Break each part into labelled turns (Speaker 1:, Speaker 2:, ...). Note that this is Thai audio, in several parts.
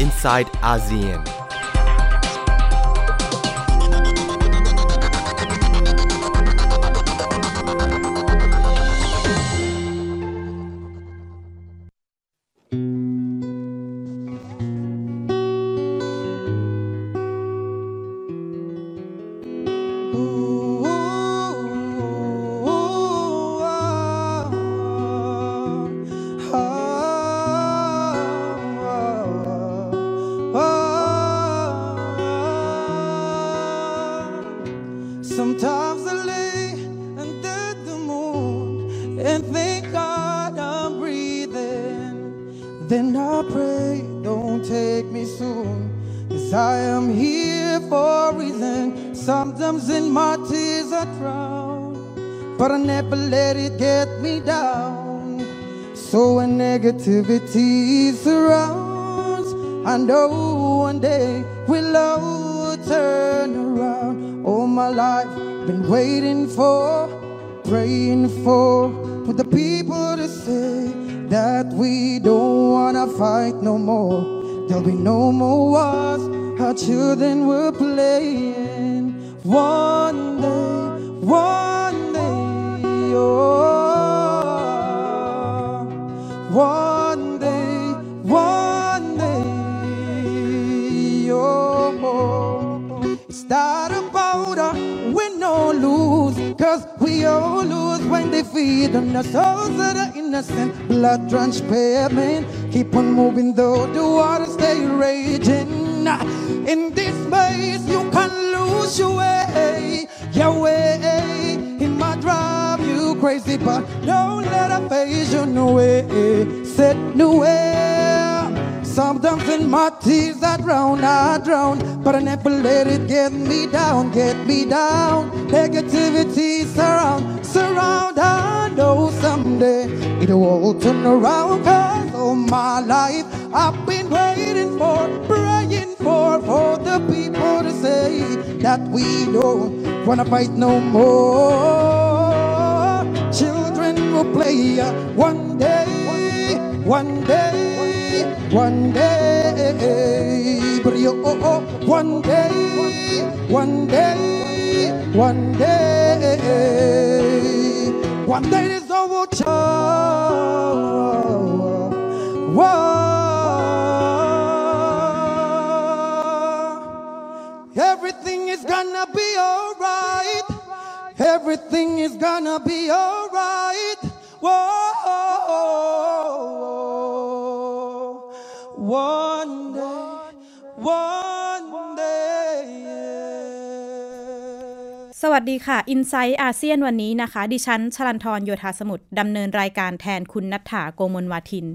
Speaker 1: inside ASEAN.
Speaker 2: Then I pray, don't take me soon. Cause I am here for a reason. Sometimes in my tears I drown, but I never let it get me down. So when negativity surrounds, I know one day we'll all turn around. All my life, been waiting for, praying for, for the people to say that we don't wanna fight no more. There'll be no more wars, our children were playing. One day, one day, oh, one day, one day, oh. It's not about a win or lose, cause we all lose when they feed on the souls of the innocent. Blood transparent, keep on moving though the water stay raging. In this maze, you can lose your way, your way. It might drive you crazy, but don't let it phase you no way. Set nowhere. Sometimes in my tears I drown, I drown, but I never let it get me down, get me down. Negativity surround, surround. I know someday it will turn around. Cause all my life I've been waiting for, praying for, for the people to say that we don't wanna fight no more. Children will play uh, one day, one day, one day. Oh, one day, one day, one day. One day all will Whoa. Everything is gonna be alright. Everything is gonna be alright.
Speaker 3: สวัสดีค่ะ i n s i ซต์อาเซียนวันนี้นะคะ ดิฉันชลันทรโยธาสมุทรดำเนินรายการแทนคุณณัฏฐาโกมลวาทิน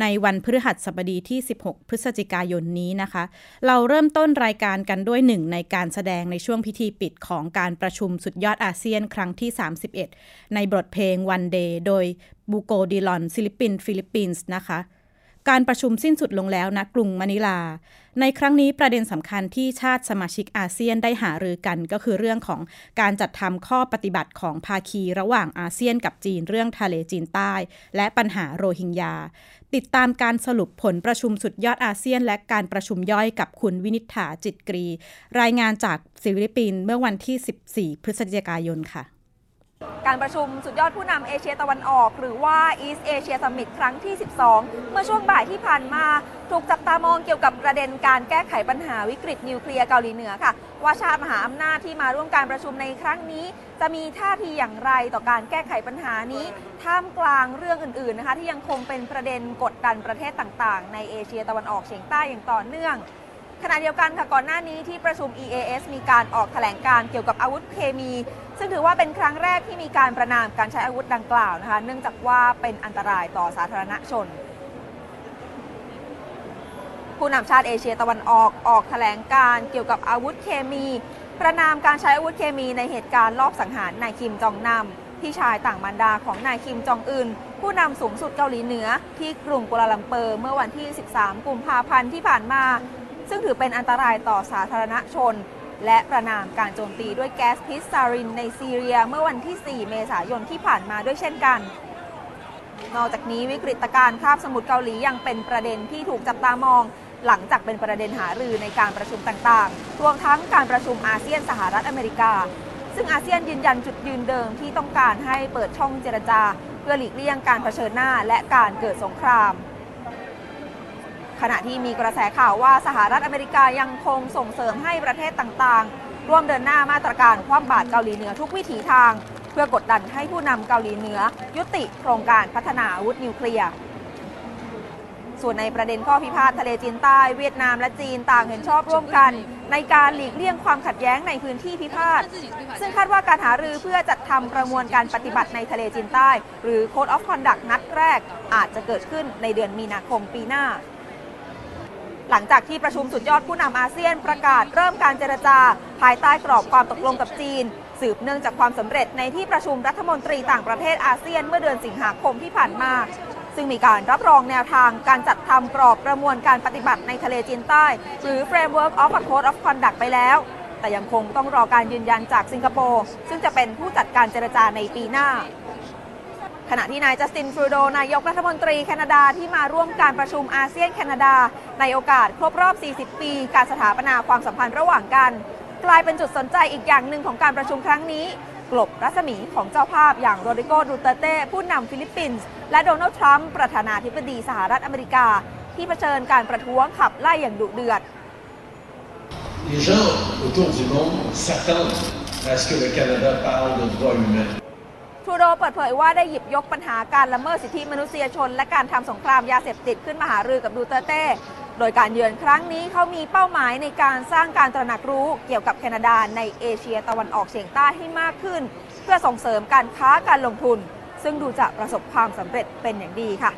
Speaker 3: ในวันพฤหัสบดีที่ 16 พฤศจิกายนนี้นะคะ เราเริ่มต้นรายการกันด้วยหนึ่งในการแสดงในช่วงพิธีปิดของการประชุมสุดยอดอาเซียนครั้งที่ 31 ในบทเพลง One Day โดยบูโกดิลอนฟิลิปิน ฟิลิปปินส์นะคะ การประชุมสิ้นสุดลงแล้วณกรุงมะนิลา ในครั้งนี้ประเด็นสำคัญที่ชาติสมาชิกอาเซียนได้หารือกัน ก็คือเรื่องของการจัดทำข้อปฏิบัติของภาคีระหว่างอาเซียนกับจีนเรื่องทะเลจีนใต้ และปัญหาโรฮิงญา ติดตามการสรุปผลประชุมสุดยอดอาเซียน และการประชุมย่อยกับคุณวินิฐาจิตกรี รายงานจากฟิลิปปินส์เมื่อวันที่ 14 พฤศจิกายนค่ะ
Speaker 4: การประชุมสุดยอดผู้นำเอเชียตะวันออก หรือว่า East Asia Summit ครั้งที่ 12 เมื่อช่วงบ่ายที่ผ่านมา ถูกจับตามองเกี่ยวกับประเด็นการแก้ไขปัญหาวิกฤตนิวเคลียร์เกาหลีเหนือค่ะ ว่าชาติมหาอำนาจที่มาร่วมการประชุมในครั้งนี้ จะมีท่าทีอย่างไรต่อการแก้ไขปัญหานี้ ท่ามกลางเรื่องอื่นๆนะคะที่ยังคงเป็นประเด็นกดดันประเทศต่างๆ ในเอเชียตะวันออกเฉียงใต้อย่างต่อเนื่อง ขณะเดียวกันค่ะก่อนหน้านี้ที่ประชุม EAS มีการออกแถลงการเกี่ยวกับอาวุธเคมี ซึ่งถือว่าเป็นครั้งแรกที่มีการประนามการใช้อาวุธดังกล่าวนะคะ เนื่องจากว่าเป็นอันตรายต่อสาธารณชน ผู้นำชาติเอเชียตะวันออกออกแถลงการณ์เกี่ยวกับอาวุธเคมี ประณามการใช้อาวุธเคมีในเหตุการณ์ลอบสังหารนายคิมจองนัมพี่ชายต่างมารดาของนายคิมจองอึนผู้นำสูงสุดเกาหลีเหนือที่กรุงกัวลาลัมเปอร์เมื่อวันที่ 13 กุมภาพันธ์ที่ผ่านมา ซึ่งถือเป็นอันตรายต่อสาธารณชน และประณามการโจมตีด้วยแก๊สพิษซารินในซีเรียเมื่อวันที่ 4 เมษายนที่ผ่านมาด้วยเช่นกัน นอกจากนี้วิกฤตการณ์คาบสมุทรเกาหลียังเป็นประเด็นที่ถูกจับตามอง หลังจากเป็นประเด็นหารือในการประชุมต่างๆ รวมทั้งการประชุมอาเซียนสหรัฐอเมริกา ซึ่งอาเซียนยืนยันจุดยืนเดิมที่ต้องการให้เปิดช่องเจรจา เพื่อหลีกเลี่ยงการเผชิญหน้าและการเกิดสงคราม ขณะที่มีกระแสข่าวว่าสหรัฐอเมริกายังคงส่งเสริมให้ประเทศต่างๆ ร่วมเดินหน้ามาตรการคว่ำบาตรเกาหลีเหนือทุกวิถีทาง เพื่อกดดันให้ผู้นำเกาหลีเหนือ ยุติโครงการพัฒนาอาวุธนิวเคลียร์ส่วนในประเด็นข้อพิพาททะเลจีนใต้เวียดนามและจีนต่างเห็นชอบร่วมกัน ในการหลีกเลี่ยงความขัดแย้งในพื้นที่พิพาท ซึ่งคาดว่าการหารือเพื่อจัดทำประมวลการปฏิบัติในทะเลจีนใต้ หรือ Code of Conduct นัดแรก อาจจะเกิดขึ้นในเดือนมีนาคมปีหน้า หลังจากที่ประชุมสุดยอดผู้นำอาเซียนประกาศเริ่มการเจรจา ภายใต้กรอบความตกลงกับจีน สืบเนื่องจากความสำเร็จในที่ประชุมรัฐมนตรีต่างประเทศอาเซียนเมื่อเดือนสิงหาคมที่ผ่านมา ซึ่งมีการรับรองแนวทางการจัดทำกรอบประมวลการปฏิบัติในทะเลจีนใต้ หรือ Framework of a Code of Conduct ไปแล้ว แต่ยังคงต้องรอการยืนยันจากสิงคโปร์ซึ่งจะเป็นผู้จัดการเจรจาในปีหน้า ขณะที่นายจัสตินทรูโดนายกรัฐมนตรีแคนาดาที่มาร่วมการประชุมอาเซียนแคนาดา ในโอกาสครบรอบ 40 ปี การสถาปนาความสัมพันธ์ระหว่างกัน กลายเป็นจุดสนใจอีกอย่างหนึ่งของการประชุมครั้งนี้ กลบรัศมีของเจ้าภาพอย่างโรดริโกดูเตเต้ผู้นำฟิลิปปินส์และโดนัลด์ทรัมป์ประธานาธิบดีสหรัฐอเมริกา ที่เผชิญการประท้วงขับไล่อย่างดุเดือด
Speaker 1: Les gens autour du monde s'attendent à ce que le Canada parle de droits humains.
Speaker 4: ทรูโดเปิดเผยว่าได้หยิบยกปัญหาการละเมิดสิทธิมนุษยชน และการทำสงครามยาเสพติดขึ้นมาหารือกับดูเตเต้ โดยการเยือนครั้งนี้เขามีเป้าหมายในการสร้างการตระหนักรู้เกี่ยวกับแคนาดาในเอเชียตะวันออกเฉียงใต้ให้มากขึ้น เพื่อส่งเสริมการค้าการลงทุน ซึ่งดูจะประสบความสำเร็จเป็นอย่างดีค่ะ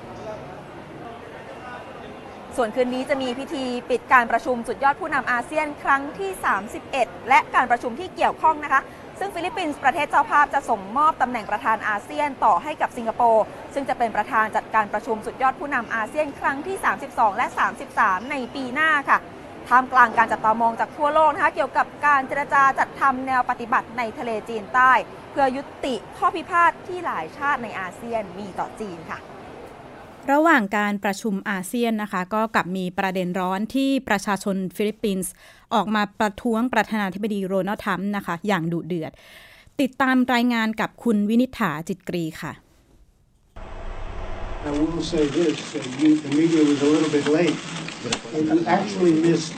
Speaker 4: ส่วนคืนนี้จะมีพิธีปิดการประชุมสุดยอดผู้นำอาเซียนครั้งที่ 31 และการประชุมที่เกี่ยวข้องนะคะ ซึ่งฟิลิปปินส์ประเทศเจ้าภาพจะส่งมอบตำแหน่งประธานอาเซียนต่อให้กับสิงคโปร์ ซึ่งจะเป็นประธานจัดการประชุมสุดยอดผู้นำอาเซียนครั้งที่ 32 และ 33 ในปีหน้าค่ะท่ามกลางการจับตามองจากทั่วโลกนะคะเกี่ยวกับการเจรจาจัดทำแนวปฏิบัติในทะเลจีนใต้ เพื่อยุติข้อพิพาทที่หลายชาติในอาเซียนมีต่อจีนค่ะ
Speaker 3: ระหว่างการประชุมอาเซียนนะคะ ก็กลับมีประเด็นร้อนที่ประชาชนฟิลิปปินส์ออกมาประท้วงประธานาธิบดีโดนัลด์ทรัมป์นะคะ อย่างดุเดือด ติดตามรายงานกับคุณวินิษฐาจิตกรีค่ะ
Speaker 5: I will say this, uh, you, the media was a little bit late. If you actually missed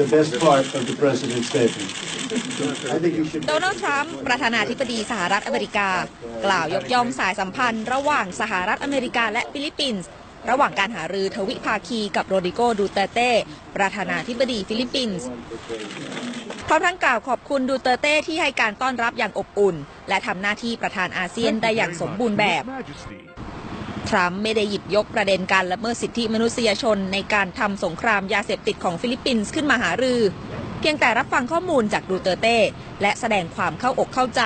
Speaker 5: the best part of the president's statement. I think you should.
Speaker 4: โดนัลด์ทรัมป์ประธานาธิบดีสหรัฐอเมริกา กล่าวยกย่องสายสัมพันธ์ระหว่างสหรัฐอเมริกาและฟิลิปปินส์ ระหว่างการหารือทวิภาคีกับโรดริโกดูเตอร์เตประธานาธิบดีฟิลิปปินส์พร้อมทั้งกล่าวขอบคุณดูเตเต้ที่ให้การต้อนรับอย่างอบอุ่น และทำหน้าที่ประธานอาเซียนได้อย่างสมบูรณ์แบบ ทรัมป์ไม่ได้หยิบยกประเด็นการละเมิดสิทธิมนุษยชนในการทำสงครามยาเสพติดของฟิลิปปินส์ขึ้นมาหารือ เพียงแต่รับฟังข้อมูลจากดูเตเต้ และแสดงความเข้าอกเข้าใจ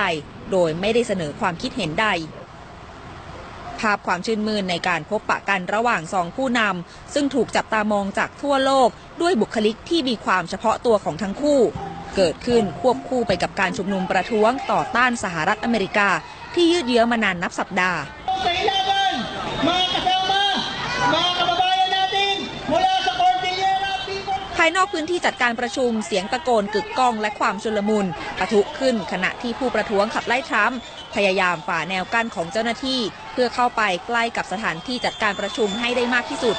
Speaker 4: โดยไม่ได้เสนอความคิดเห็นใด ภาพความชื่นมื่นในการพบปะกันระหว่างสองผู้นำซึ่งถูกจับตามองจากทั่วโลกด้วยบุคลิกที่มีความเฉพาะตัวของทั้งคู่ เกิดขึ้นควบคู่ไปกับการชุมนุมประท้วงต่อต้านสหรัฐอเมริกา ที่ยืดเยื้อมานานนับสัปดาห์ายนอกพื้นที่จัดการประชุมเสียงตะโกนกึกก้องและความชุลมุนปะทุขึ้นขณะที่ผู้ประท้วงขับไล่ทรัมป์พยายามฝ่าแนวกั้นของเจ้าหน้าที่ เพื่อเข้าไปใกล้กับสถานที่จัดการประชุมให้ได้มากที่สุด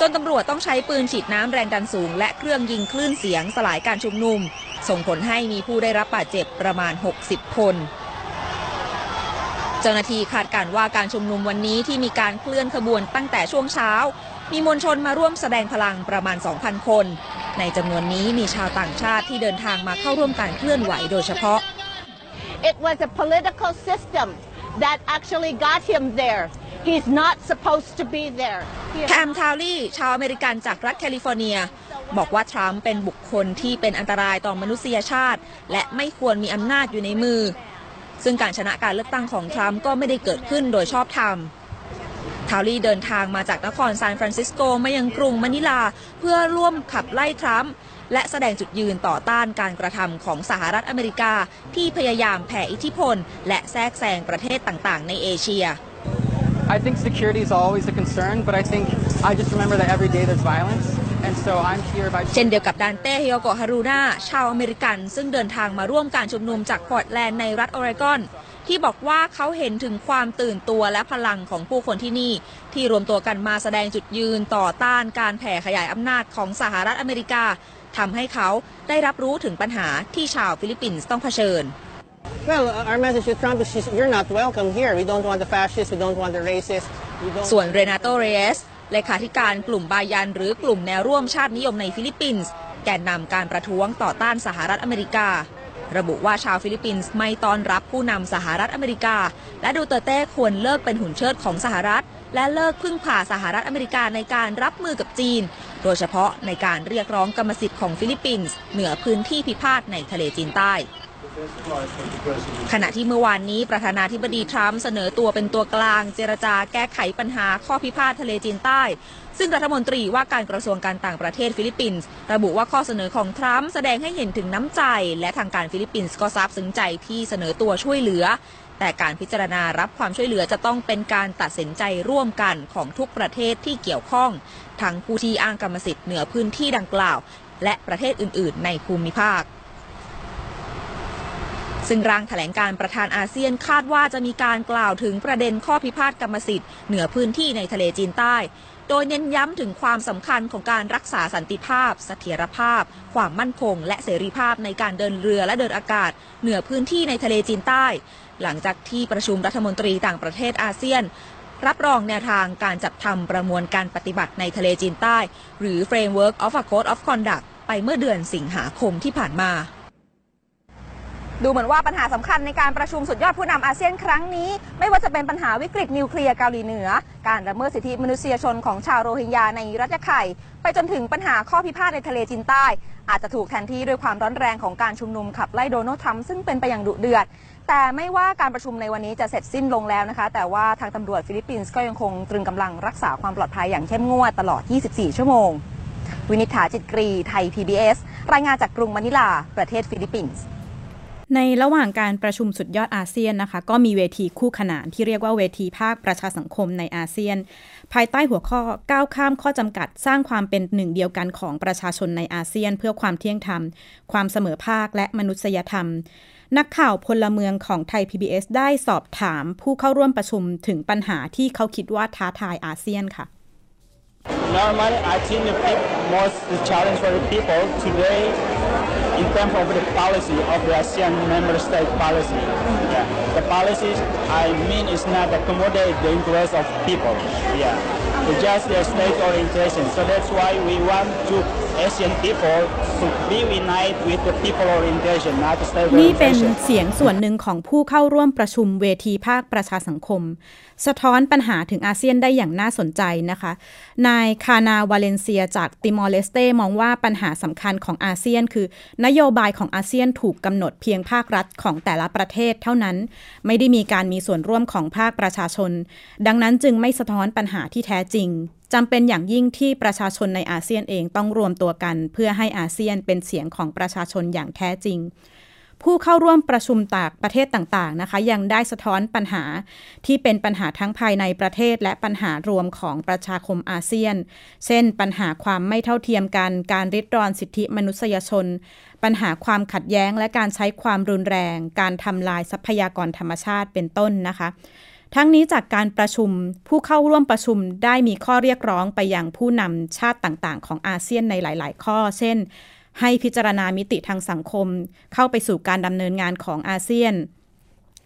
Speaker 4: จนตำรวจต้องใช้ปืนฉีดน้ำแรงดันสูง และเครื่องยิงคลื่นเสียงสลายการชุมนุม ส่งผลให้มีผู้ได้รับบาดเจ็บประมาณ 60 คน เจ้าหน้าที่คาดการณ์ว่าการชุมนุมวันนี้ที่มีการเคลื่อนขบวนตั้งแต่ช่วงเช้า มีมวลชนมาร่วมแสดงพลังประมาณ 2,000 คน ในจำนวนนี้มีชาวต่างชาติที่เดินทางมาเข้าร่วมการเคลื่อนไหวโดยเฉพาะ
Speaker 6: It was a political system that actually got him there. He's not supposed to be there. He
Speaker 4: แคมทาวลี่ชาวอเมริกันจากรัฐแคลิฟอร์เนีย บอกว่าทรัมป์เป็นบุคคลที่เป็นอันตรายต่อมนุษยชาติ และไม่ควรมีอำนาจอยู่ในมือ ซึ่งการชนะการเลือกตั้งของทรัมป์ก็ไม่ได้เกิดขึ้นโดยชอบธรรมทาวลี่เดินทางมาจากนครซานฟรานซิสโกมายังกรุงมะนิลา เพื่อร่วมขับไล่ทรัมป์และแสดงจุดยืนต่อต้านการกระทำของสหรัฐอเมริกา ที่พยายามแผ่อิทธิพล และแทรกแซงประเทศต่างๆ ในเอเชีย
Speaker 7: I I think security is always a concern, but I think I just remember that every day there's violence. And so I'm here by
Speaker 4: เช่นเดียวกับดานเต้ฮิโยโกะฮารุนาชาวอเมริกัน ซึ่งเดินทางมาร่วมการชุมนุมจากพอร์ตแลนด์ในรัฐออริกอน ที่บอกว่าเขาเห็นถึงความตื่นตัวและพลังของผู้คนที่นี่ ที่รวมตัวกันมาแสดงจุดยืนต่อต้านการแผ่ขยายอำนาจของสหรัฐอเมริกาทำให้เขาได้รับรู้ถึงปัญหาที่ชาวฟิลิปปินส์ต้องเผชิญ
Speaker 8: Well, our message to Trump is you're not welcome here. We don't want the fascists. We don't want the racists. We don't
Speaker 4: ส่วนเรนาโตเรส เลขาธิการกลุ่มบายันหรือกลุ่มแนวร่วมชาตินิยมในฟิลิปปินส์แกนนำการประท้วงต่อต้านสหรัฐอเมริกา ระบุว่าชาวฟิลิปปินส์ไม่ต้อนรับผู้นำสหรัฐอเมริกา และดูเตอร์เต้ควรเลิกเป็นหุ่นเชิดของสหรัฐ และเลิกพึ่งพาสหรัฐอเมริกาในการรับมือกับจีน โดยเฉพาะในการเรียกร้องกรรมสิทธิ์ของฟิลิปปินส์เหนือพื้นที่พิพาทในทะเลจีนใต้ ขณะที่เมื่อวานนี้ประธานาธิบดีทรัมป์เสนอตัวเป็นตัวกลาง เจรจาแก้ไขปัญหาข้อพิพาททะเลจีนใต้ ซึ่งรัฐมนตรีว่าการกระทรวงการต่างประเทศฟิลิปปินส์ระบุว่าข้อเสนอของทรัมป์แสดงให้เห็นถึงน้ำใจ และทางการฟิลิปปินส์ก็ซาบซึ้งใจที่เสนอตัวช่วยเหลือ แต่การพิจารณารับความช่วยเหลือจะต้องเป็นการตัดสินใจร่วมกันของทุกประเทศที่เกี่ยวข้อง ทั้งผู้ที่อ้างกรรมสิทธิ์เหนือพื้นที่ดังกล่าว และประเทศอื่น ๆ ในภูมิภาค ซึ่งร่างแถลงการประธานอาเซียนคาดว่าจะมีการกล่าวถึงประเด็นข้อพิพาทกรรมสิทธิ์เหนือพื้นที่ในทะเลจีนใต้ โดยเน้นย้ำถึงความสำคัญของการรักษาสันติภาพ เสถียรภาพ ความมั่นคง และเสรีภาพในการเดินเรือและเดินอากาศ เหนือพื้นที่ในทะเลจีนใต้ หลังจากที่ประชุมรัฐมนตรีต่างประเทศอาเซียนรับรองแนวทางการจัดทำประมวลการปฏิบัติในทะเลจีนใต้ หรือ Framework of a Code of Conduct ไปเมื่อเดือนสิงหาคมที่ผ่านมา ดูเหมือนว่าปัญหาสำคัญในการประชุมสุดยอดผู้นำอาเซียนครั้งนี้ ไม่ว่าจะเป็นปัญหาวิกฤตนิวเคลียร์เกาหลีเหนือ การละเมิดสิทธิมนุษยชนของชาวโรฮิงญาในรัฐยะไข่ไปจนถึงปัญหาข้อพิพาทในทะเลจีนใต้ อาจจะถูกแทนที่ด้วยความร้อนแรงของการชุมนุมขับไล่โดนัลด์ทรัมป์ซึ่งเป็นไปอย่างดุเดือด แต่ไม่ว่าการประชุมในวันนี้จะเสร็จสิ้นลงแล้วนะคะ แต่ว่าทางตำรวจฟิลิปปินส์ก็ยังคงตรึงกำลังรักษาความปลอดภัยอย่างเข้มงวดตลอด 24 ชั่วโมง วินิฐาจิตกรี ไทย PBS รายงานจากกรุงมะนิลา ประเทศฟิลิปปินส์
Speaker 3: ในระหว่างการประชุมสุดยอดอาเซียนนะคะ ก็มีเวทีคู่ขนานที่เรียกว่าเวทีภาคประชาสังคมในอาเซียน ภายใต้หัวข้อก้าวข้ามข้อจำกัดสร้างความเป็นหนึ่งเดียวกันของประชาชนในอาเซียน เพื่อความเที่ยงธรรม ความเสมอภาคและมนุษยธรรม นักข่าวพลเมืองของไทย PBS ได้สอบถามผู้เข้าร่วมประชุมถึงปัญหาที่เขาคิดว่าท้าทายอาเซียนค่ะ
Speaker 9: Normally, I think the most challenge for the people today in terms of the policy of the ASEAN member state policy. Yeah. The policies I mean is not accommodate the interest of people. Yeah. It's just their state orientation. So that's why we want to Asian people to be united with the people orientation, not the state
Speaker 3: นี่เป็น
Speaker 9: orientation.
Speaker 3: เสียงส่วนหนึ่งของผู้เข้าร่วมประชุมเวทีภาคประชาสังคม สะท้อนปัญหาถึงอาเซียนได้อย่างน่าสนใจนะคะ นายคานาวาเลนเซียจากติมอร์เลสเตมองว่าปัญหาสำคัญของอาเซียน คือนโยบายของอาเซียนถูกกำหนดเพียงภาครัฐของแต่ละประเทศเท่านั้น ไม่ได้มีการมีส่วนร่วมของภาคประชาชน ดังนั้นจึงไม่สะท้อนปัญหาที่แท้จริง จำเป็นอย่างยิ่งที่ประชาชนในอาเซียนเองต้องรวมตัวกัน เพื่อให้อาเซียนเป็นเสียงของประชาชนอย่างแท้จริง ผู้เข้าร่วมประชุมจากประเทศต่างๆนะคะ ยังได้สะท้อนปัญหาที่เป็นปัญหาทั้งภายในประเทศและปัญหารวมของประชาคมอาเซียน เช่น ปัญหาความไม่เท่าเทียมกัน การริดรอนสิทธิมนุษยชน ปัญหาความขัดแย้งและการใช้ความรุนแรง การทำลายทรัพยากรธรรมชาติเป็นต้นนะคะ ทั้งนี้จากการประชุมผู้เข้าร่วมประชุมได้มีข้อเรียกร้องไปยังผู้นำชาติต่างๆ ของอาเซียนในหลาย ๆ ข้อ เช่น ให้พิจารณามิติทางสังคม เข้าไปสู่การดำเนินงานของอาเซียน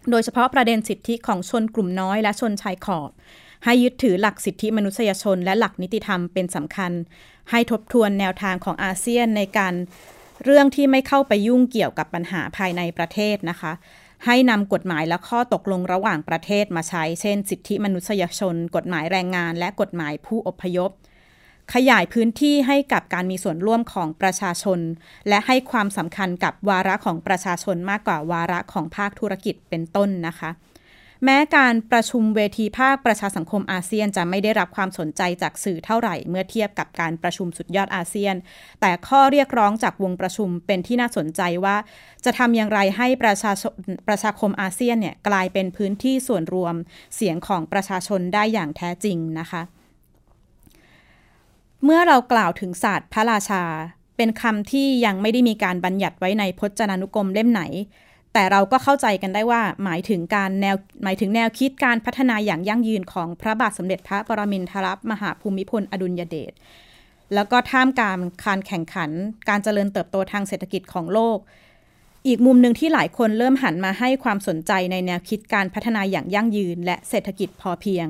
Speaker 3: โดยเฉพาะประเด็นสิทธิของชนกลุ่มน้อยและชนชายขอบ ให้ยึดถือหลักสิทธิมนุษยชน และหลักนิติธรรมเป็นสำคัญ ให้ทบทวนแนวทางของอาเซียนในการเรื่องที่ไม่เข้าไปยุ่งเกี่ยวกับปัญหาภายในประเทศนะคะ ให้นำกฎหมายและข้อตกลงระหว่างประเทศมาใช้ เช่น สิทธิมนุษยชน กฎหมายแรงงาน และกฎหมายผู้อพยพ ขยายพื้นที่ให้กับการมีส่วนร่วมของประชาชน และให้ความสำคัญกับวาระของประชาชนมากกว่าวาระของภาคธุรกิจเป็นต้นนะคะ แม้การประชุมเวทีภาคประชาสังคมอาเซียน จะไม่ได้รับความสนใจจากสื่อเท่าไหร่ เมื่อเทียบกับการประชุมสุดยอดอาเซียน แต่ข้อเรียกร้องจากวงประชุมเป็นที่น่าสนใจว่า จะทำอย่างไรให้ประชาประชาคมอาเซียนเนี่ยกลายเป็นพื้นที่ส่วนรวมเสียงของประชาชนได้อย่างแท้จริงนะคะเมื่อเรากล่าวถึงศาสตร์พระราชา เป็นคำที่ยังไม่ได้มีการบัญญัติไว้ในพจนานุกรมเล่มไหน แต่เราก็เข้าใจกันได้ว่าหมายถึงการแนวหมายถึงแนวคิดการพัฒนาอย่างยั่งยืนของพระบาทสมเด็จพระปรมินทรมหาภูมิพลอดุลยเดชแล้วก็ท่ามกลางการแข่งขัน การเจริญเติบโตทางเศรษฐกิจของโลก อีกมุมหนึ่งที่หลายคนเริ่มหันมาให้ความสนใจในแนวคิดการพัฒนาอย่างยั่งยืน และเศรษฐกิจพอเพียง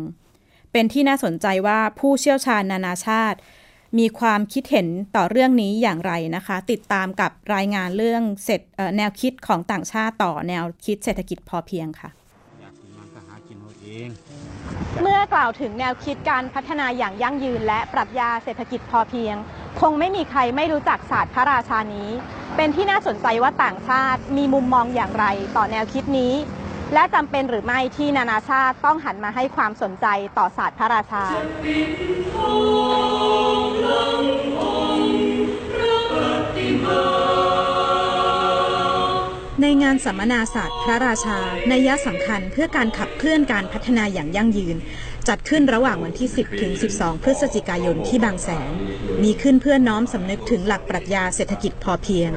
Speaker 3: เป็นที่น่าสนใจว่าผู้เชี่ยวชาญนานาชาติ มีความคิดเห็นต่อเรื่องนี้อย่างไรนะคะ ติดตามกับรายงานเรื่องเสร็จแนวคิดของต่างชาติต่อแนวคิดเศรษฐกิจพอเพียงค่ะ
Speaker 10: เมื่อกล่าวถึงแนวคิดการพัฒนาอย่างยั่งยืน และปรัชญาเศรษฐกิจพอเพียง คงไม่มีใครไม่รู้จักศาสตร์พระราชานี้ เป็นที่น่าสนใจว่าต่างชาติมีมุมมองอย่างไร ต่อแนวคิดนี้ และจำเป็นหรือไม่ที่นานาชาติต้องหันมาให้ความสนใจต่อศาสตร์พระราชา
Speaker 3: ในงานสัมมนาศาสตร์พระราชา ในยะสำคัญเพื่อการขับเคลื่อนการพัฒนาอย่างยั่งยืน จัดขึ้นระหว่างวันที่ 10 ถึง 12 พฤศจิกายนที่บางแสน มีขึ้นเพื่อน้อมสำนึกถึงหลักปรัชญาเศรษฐกิจพอเพียง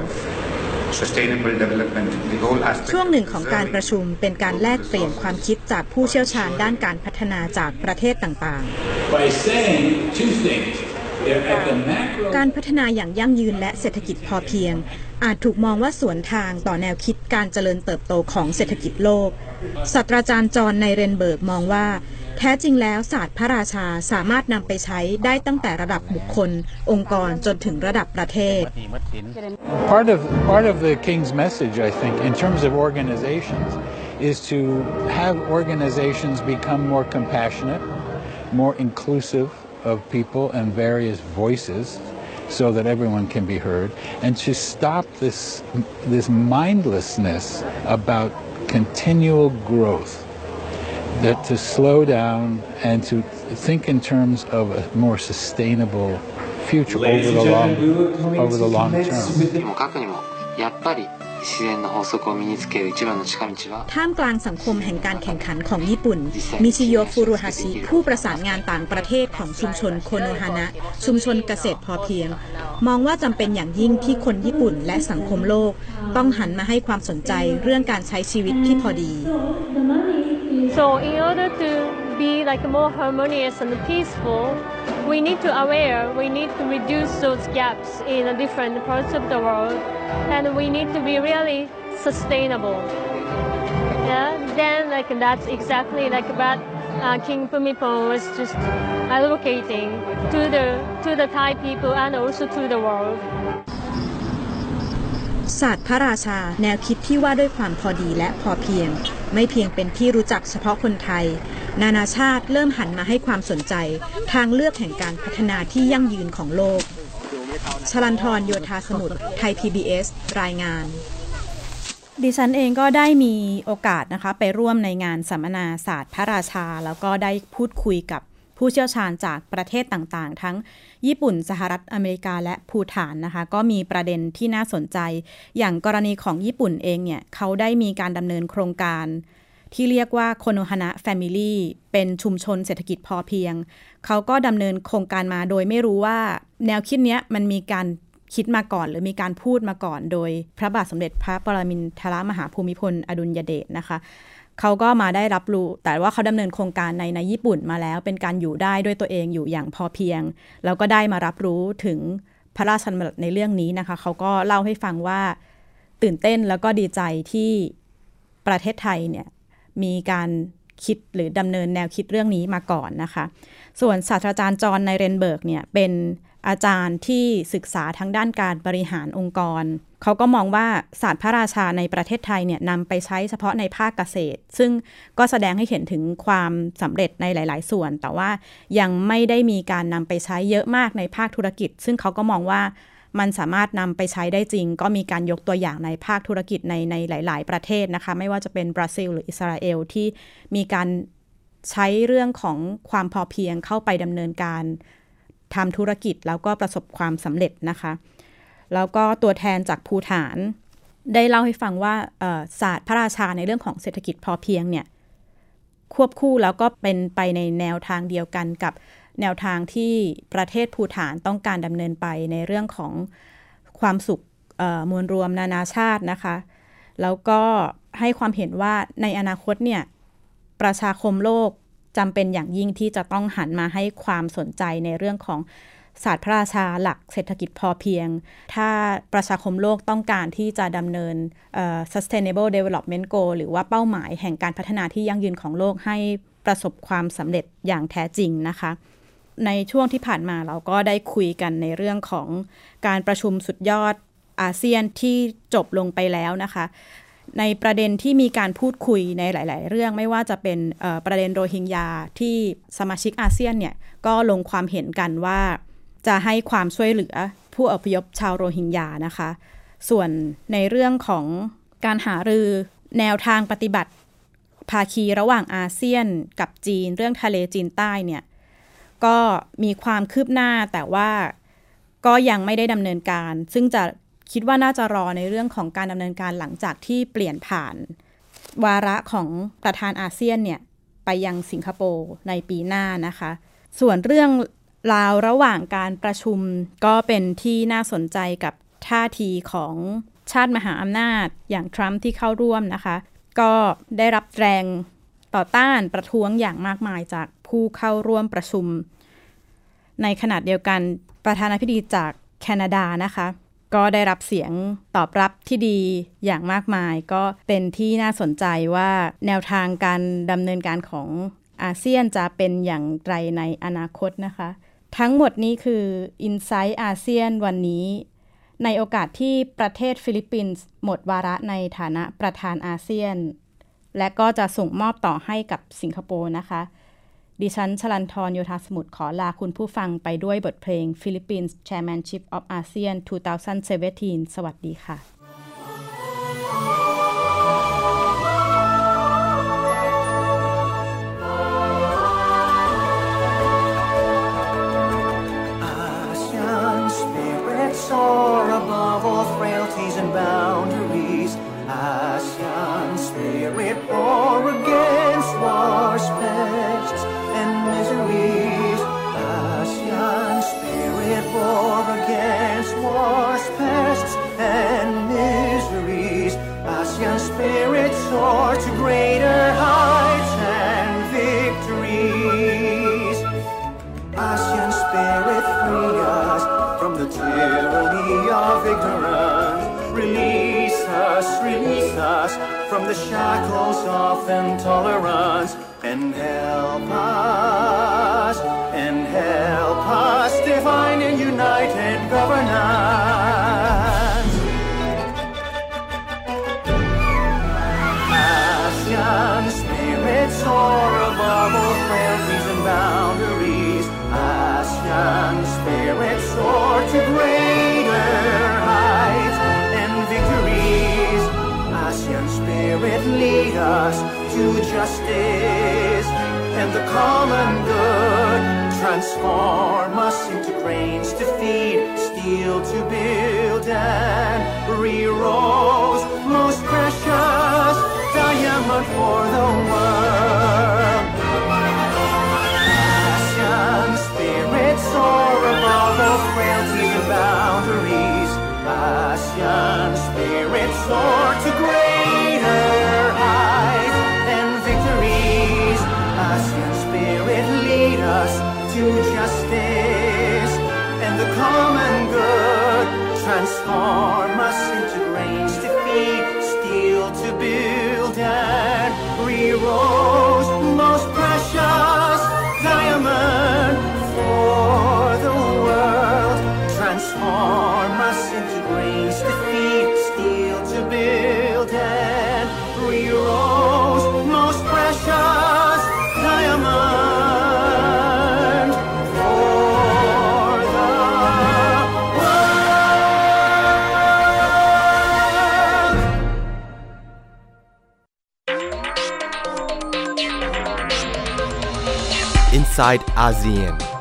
Speaker 3: ช่วงหนึ่งของการประชุมเป็นการแลกเปลี่ยนความคิดจากผู้เชี่ยวชาญด้านการพัฒนาจากประเทศต่างๆ การพัฒนาอย่างยั่งยืนและเศรษฐกิจพอเพียง อาจถูกมองว่าสวนทางต่อแนวคิดการเจริญเติบโตของเศรษฐกิจโลก ศาสตราจารย์จอห์นในเรนเบิร์กมองว่า แท้จริงแล้วศาสตร์พระราชาสามารถนำไปใช้ได้ตั้งแต่ระดับบุคคล องค์กรจนถึงระดับประเทศ
Speaker 11: Part of part of the king's message I think in terms of organizations is to have organizations become more compassionate more inclusive of people and various voices so that everyone can be heard and to stop this this mindlessness about continual growth that to slow down and to think in terms of a more sustainable future over the long over the long term.
Speaker 3: ท่ามกลางสังคมแห่งการแข่งขันของญี่ปุ่น มิชิโยฟูรุฮาชิ ผู้ประสานงานต่างประเทศของชุมชนโคโนฮานะ ชุมชนเกษตรพอเพียง มองว่าจำเป็นอย่างยิ่งที่คนญี่ปุ่นและสังคมโลก ต้องหันมาให้ความสนใจเรื่องการใช้ชีวิตที่พอดี
Speaker 12: So in order to be like more harmonious and peaceful, we need to aware, we need to reduce those gaps in different parts of the world, and we need to be really sustainable. Yeah, then like that's exactly like what uh, King Pumipon was just advocating to the to the Thai people and also to the world.
Speaker 3: ศาสตร์พระราชาแนวคิดที่ว่าด้วยความพอดีและพอเพียง ไม่เพียงเป็นที่รู้จักเฉพาะคนไทย นานาชาติเริ่มหันมาให้ความสนใจ ทางเลือกแห่งการพัฒนาที่ยั่งยืนของโลก ชลันทรโยธาสมุทรไทย PBS รายงาน ดิฉันเองก็ได้มีโอกาสนะคะ ไปร่วมในงานสัมมนาศาสตร์พระราชา แล้วก็ได้พูดคุยกับผู้เชี่ยวชาญจากประเทศต่างๆ ทั้งญี่ปุ่น สหรัฐอเมริกาและภูฐานนะคะ ก็มีประเด็นที่น่าสนใจ อย่างกรณีของญี่ปุ่นเองเนี่ย เขาได้มีการดำเนินโครงการ ที่เรียกว่าโคโนฮานะแฟมิลี่เป็นชุมชนเศรษฐกิจพอเพียง เขาก็ดำเนินโครงการมาโดยไม่รู้ว่า แนวคิดนี้มันมีการคิดมาก่อนหรือมีการพูดมาก่อน โดยพระบาทสมเด็จพระปรมินทรมหาภูมิพล อดุลยเดชนะคะเขาก็มาได้รับรู้ แต่ว่าเขาดำเนินโครงการในในญี่ปุ่นมาแล้ว เป็นการอยู่ได้ด้วยตัวเองอยู่อย่างพอเพียง แล้วก็ได้มารับรู้ถึงพระราชดำรัสในเรื่องนี้นะคะ เขาก็เล่าให้ฟังว่าตื่นเต้นแล้วก็ดีใจที่ประเทศไทยเนี่ย มีการคิดหรือดำเนินแนวคิดเรื่องนี้มาก่อนนะคะ ส่วนศาสตราจารย์จอห์นในเรนเบิร์กเนี่ยเป็นอาจารย์ที่ศึกษาทางด้านการบริหารองค์กร เขาก็มองว่าศาสตร์พระราชาในประเทศไทยเนี่ยนำไปใช้เฉพาะในภาคเกษตร ซึ่งก็แสดงให้เห็นถึงความสำเร็จในหลาย ๆ ส่วน แต่ว่ายังไม่ได้มีการนำไปใช้เยอะมากในภาคธุรกิจ ซึ่งเขาก็มองว่า มันสามารถนำไปใช้ได้จริง ก็มีการยกตัวอย่างในภาคธุรกิจในในหลาย ๆ ประเทศนะคะ ไม่ว่าจะเป็นบราซิล หรืออิสราเอลที่มีการใช้เรื่องของความพอเพียงเข้าไปดำเนินการทำธุรกิจแล้วก็ประสบความสำเร็จนะคะ แล้วก็ตัวแทนจากภูฐาน ได้เล่าให้ฟังว่าศาสตร์พระราชาในเรื่องของเศรษฐกิจพอเพียงเนี่ยควบคู่แล้วก็เป็นไปในแนวทางเดียวกันกับ แนวทางที่ประเทศภูฐานต้องการดำเนินไปในเรื่องของความสุขมวลรวมนานาชาตินะคะ แล้วก็ให้ความเห็นว่าในอนาคตเนี่ยประชาคมโลกจำเป็นอย่างยิ่งที่จะต้องหันมาให้ความสนใจในเรื่องของศาสตร์พระราชาหลักเศรษฐกิจพอเพียง ถ้าประชาคมโลกต้องการที่จะดำเนิน sustainable development goal หรือว่าเป้าหมายแห่งการพัฒนาที่ยั่งยืนของโลกให้ประสบความสำเร็จอย่างแท้จริงนะคะ ในช่วงที่ผ่านมาเราก็ได้คุยกันในเรื่องของการประชุมสุดยอดอาเซียนที่จบลงไปแล้วนะคะ ในประเด็นที่มีการพูดคุยในหลาย ๆ เรื่องไม่ว่าจะเป็นประเด็นโรฮิงญาที่สมาชิกอาเซียนเนี่ยก็ลงความเห็นกันว่าจะให้ความช่วยเหลือผู้อพยพชาวโรฮิงญานะคะ ส่วนในเรื่องของการหารือแนวทางปฏิบัติ ภาคีระหว่างอาเซียนกับจีน เรื่องทะเลจีนใต้เนี่ย ก็มีความคืบหน้าแต่ว่าก็ยังไม่ได้ดำเนินการ ซึ่งจะคิดว่าน่าจะรอในเรื่องของการดำเนินการหลังจากที่เปลี่ยนผ่าน วาระของประธานอาเซียนเนี่ยไปยังสิงคโปร์ในปีหน้านะคะ ส่วนเรื่องราวระหว่างการประชุมก็เป็นที่น่าสนใจกับท่าทีของชาติมหาอำนาจอย่างทรัมป์ที่เข้าร่วมนะคะ ก็ได้รับแรง ต่อต้านประท้วงอย่างมากมายจากผู้เข้าร่วมประชุม ในขณะเดียวกันประธานาธิบดีจากแคนาดานะคะ ก็ได้รับเสียงตอบรับที่ดีอย่างมากมาย ก็เป็นที่น่าสนใจว่าแนวทางการดำเนินการของอาเซียนจะเป็นอย่างไรในอนาคตนะคะ ทั้งหมดนี้คือ i n s i ซต์อาเซียนวันนี้ ในโอกาสที่ประเทศฟิลิปปินส์หมดวาระในฐานะประธานอาเซียน และก็จะส่งมอบต่อให้กับสิงคโปร์นะคะ ดิฉันชลันทรโยธาสมุทรขอลาคุณผู้ฟังไปด้วยบทเพลง Philippines Chairmanship of ASEAN 2017 สวัสดีค่ะ
Speaker 13: the shackles of intolerance. And help us, us to justice and the common good. Transform us into grains to feed, steel to build, and re-rose most precious diamond for the world. Passion, spirit soar above all frailties and boundaries. Passion, spirit soar to greater common good. Transform
Speaker 14: inside ASEAN.